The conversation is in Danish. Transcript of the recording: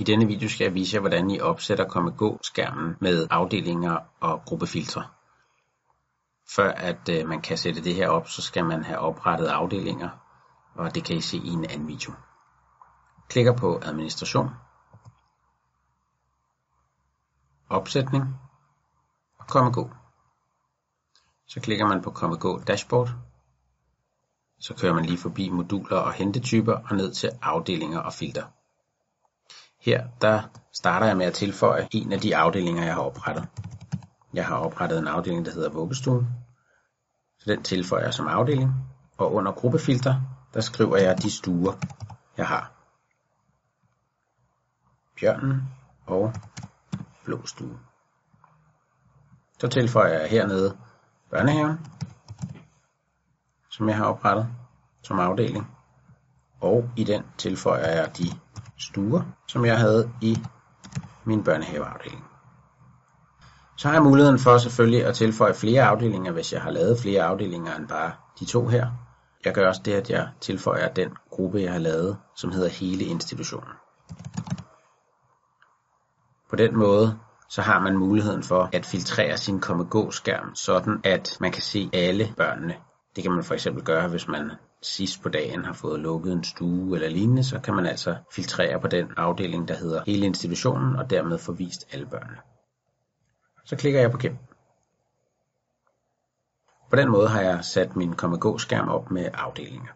I denne video skal jeg vise jer, hvordan I opsætter Komme-Gå-skærmen med afdelinger og gruppefiltre. Før at øh, man kan sætte det her op, så skal man have oprettet afdelinger, og det kan I se i en anden video. Klikker på administration, opsætning og Komme-Gå. Så klikker man på Komme-Gå dashboard, så kører man lige forbi moduler og hentetyper og ned til afdelinger og filter. Her der starter jeg med at tilføje en af de afdelinger, jeg har oprettet. Jeg har oprettet en afdeling, der hedder vuggestuen. Så den tilføjer jeg som afdeling. Og under gruppefilter, der skriver jeg de stuer, jeg har. Bjørnen og blå stue. Så tilføjer jeg hernede børnehaven, som jeg har oprettet som afdeling. Og i den tilføjer jeg de stuer, som jeg havde i min børnehaveafdeling. Så har jeg muligheden for selvfølgelig at tilføje flere afdelinger, hvis jeg har lavet flere afdelinger end bare de to her. Jeg gør også det, at jeg tilføjer den gruppe, jeg har lavet, som hedder hele institutionen. På den måde så har man muligheden for at filtrere sin komme-gå-skærm, sådan at man kan se alle børnene. Det kan man for eksempel gøre, hvis man sidst på dagen har fået lukket en stue eller lignende, så kan man altså filtrere på den afdeling, der hedder hele institutionen, og dermed få vist alle børnene. Så klikker jeg på gem. På den måde har jeg sat min komme-gå skærm op med afdelinger.